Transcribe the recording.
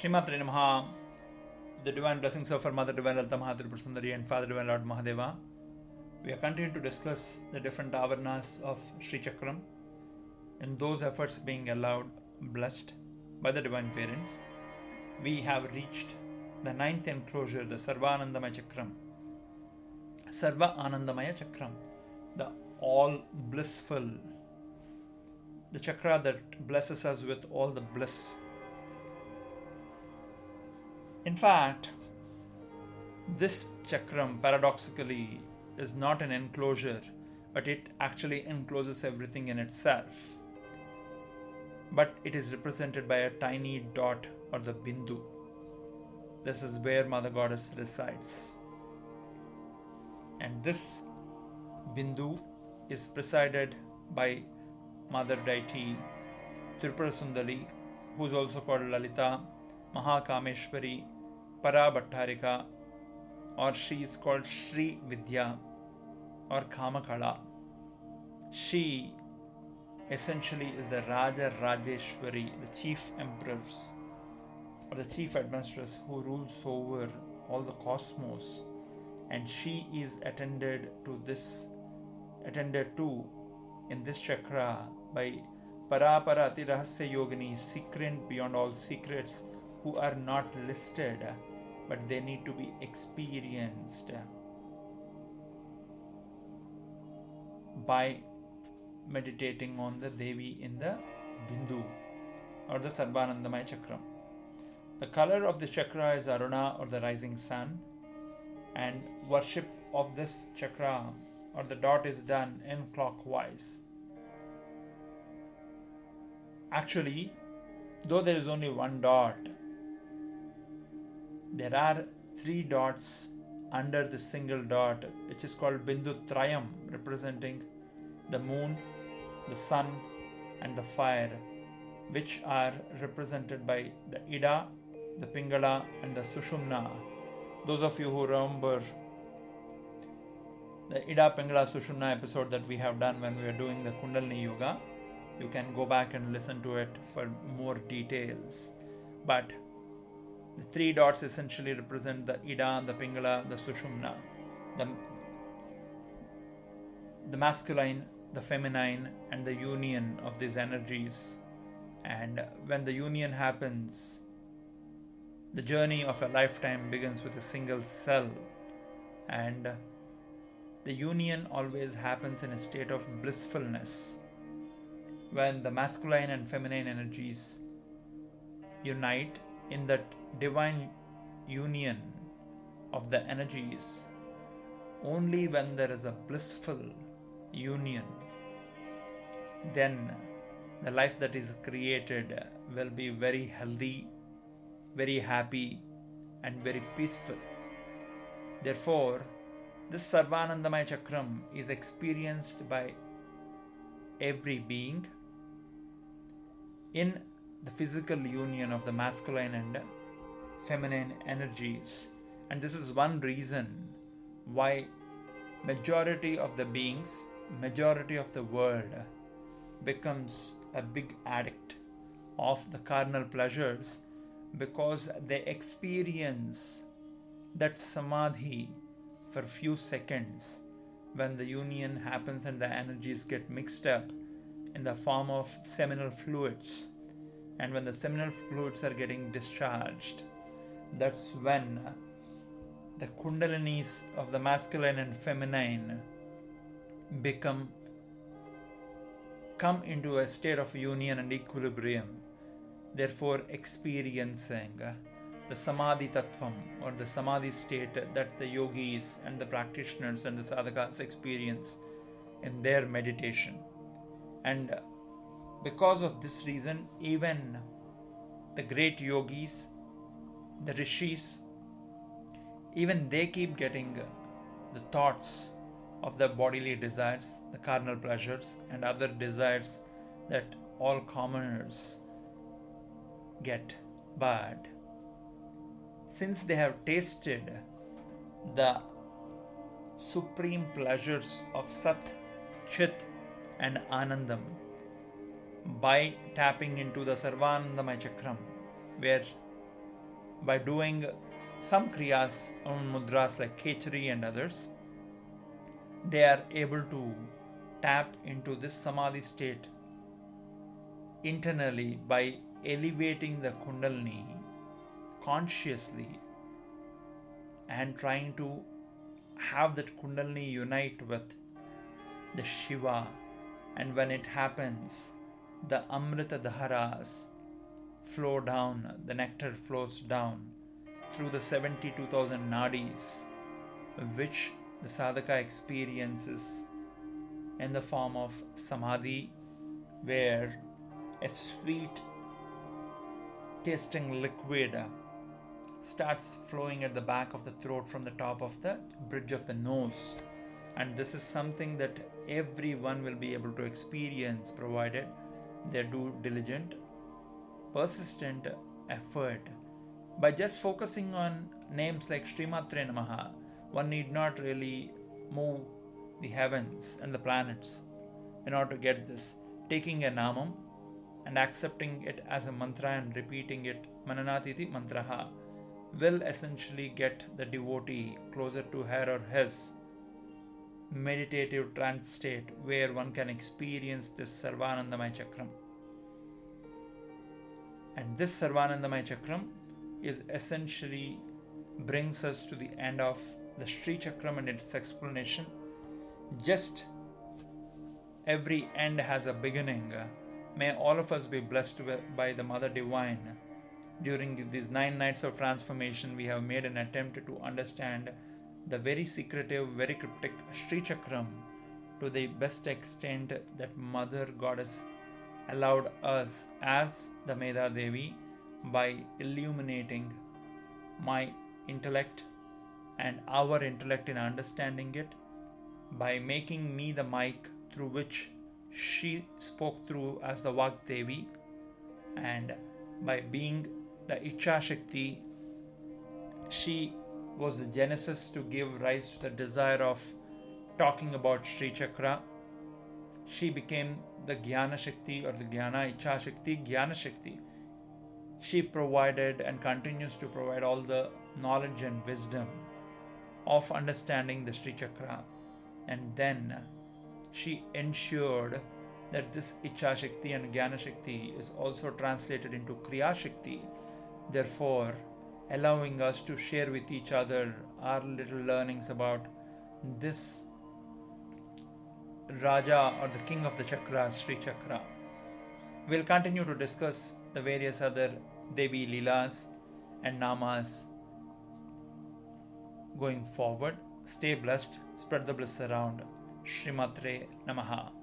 Srimatre Namaha, the divine blessings of our Mother Divine Lalita Mahatripur Sundari and Father Divine Lord Mahadeva. We are continuing to discuss the different avarnas of Sri Chakram and those efforts being allowed, blessed by the divine parents. We have reached the ninth enclosure, the Sarvanandamaya Chakram. Sarva Anandamaya Chakram, the all blissful, the chakra that blesses us with all the bliss. In fact, this chakram paradoxically is not an enclosure, but it actually encloses everything in itself. But it is represented by a tiny dot or the bindu. This is where Mother Goddess resides. And this bindu is presided by Mother Deity Tripura Sundari, who is also called Lalita, Mahakameshwari, Parabhattarika, or she is called Sri Vidya or Kamakala. She essentially is the Raja Rajeshwari, the chief emperors or the chief administrators who rules over all the cosmos, and she is attended to this attended to in this chakra by Parapara Atirahasya Yogini, secret beyond all secrets, who are not listed but they need to be experienced by meditating on the Devi in the Bindu or the Sarvanandamaya Chakram. The color of the chakra is Aruna or the rising sun, and worship of this chakra or the dot is done in clockwise. Actually, though there is only one dot, there are three dots under the single dot, which is called Bindu Trayam, representing the moon, the sun, and the fire, which are represented by the Ida, the Pingala, and the Sushumna. Those of you who remember the Ida Pingala Sushumna episode that we have done when we were doing the Kundalini Yoga, you can go back and listen to it for more details. But the three dots essentially represent the Ida, the Pingala, the Sushumna, the, the masculine, the feminine, and the union of these energies. And when the union happens, the journey of a lifetime begins with a single cell, and the union always happens in a state of blissfulness. When the masculine and feminine energies unite in that divine union of the energies only when there is a blissful union then the life that is created will be very healthy very happy and very peaceful. Therefore this sarvanandamaya chakram is experienced by every being in the physical union of the masculine and feminine energies. And this is one reason why majority of the beings majority of the world becomes a big addict of the carnal pleasures because they experience that samadhi for few seconds when the union happens and the energies get mixed up in the form of seminal fluids and when the seminal fluids are getting discharged that's when the kundalinis of the masculine and feminine become come into a state of union and equilibrium. Therefore experiencing the samadhi tattvam or the samadhi state that the yogis and the practitioners and the sadhakas experience in their meditation. And because of this reason even the great yogis the rishis even they keep getting the thoughts of the bodily desires the carnal pleasures and other desires that all commoners get but since they have tasted the supreme pleasures of Sat, Chit, and Anandam by tapping into the Sarvanandamaya Chakram, where by doing some kriyas on mudras like Khechari and others, they are able to tap into this samadhi state internally by elevating the kundalini consciously and trying to have that kundalini unite with the Shiva, and when it happens, the Amrita Dharas flow down, the nectar flows down through the 72,000 nadis, which the sadhaka experiences in the form of samadhi, where a sweet tasting liquid starts flowing at the back of the throat from the top of the bridge of the nose. And this is something that everyone will be able to experience provided they do diligent, persistent effort. By just focusing on names like Srimatre Namaha, one need not really move the heavens and the planets in order to get this. Taking a namam and accepting it as a mantra and repeating it, Mananatiti Mantraha, will essentially get the devotee closer to her or his meditative trance state where one can experience this Sarvanandamaya Chakram. And this Sarvanandamaya Chakram is essentially brings us to the end of the Sri Chakram and its explanation. Just every end has a beginning. May all of us be blessed by the Mother Divine. During these nine nights of transformation, we have made an attempt to understand the very secretive, very cryptic Sri Chakram to the best extent that Mother Goddess allowed us as the Medha Devi by illuminating my intellect and our intellect in understanding it, by making me the mic through which she spoke through as the Vak Devi, and by being the Icha Shakti, she was the genesis to give rise to the desire of talking about Sri Chakra. She became the Jnana Shakti or the Jnana Icha Shakti, Jnana Shakti. She provided and continues to provide all the knowledge and wisdom of understanding the Sri Chakra. And then she ensured that this Icha Shakti and Jnana Shakti is also translated into Kriya Shakti. Therefore, allowing us to share with each other our little learnings about this Raja or the King of the Chakras, Sri Chakra. We'll continue to discuss the various other Devi Leelas and Namas going forward. Stay blessed, spread the bliss around. Srimatre Namaha.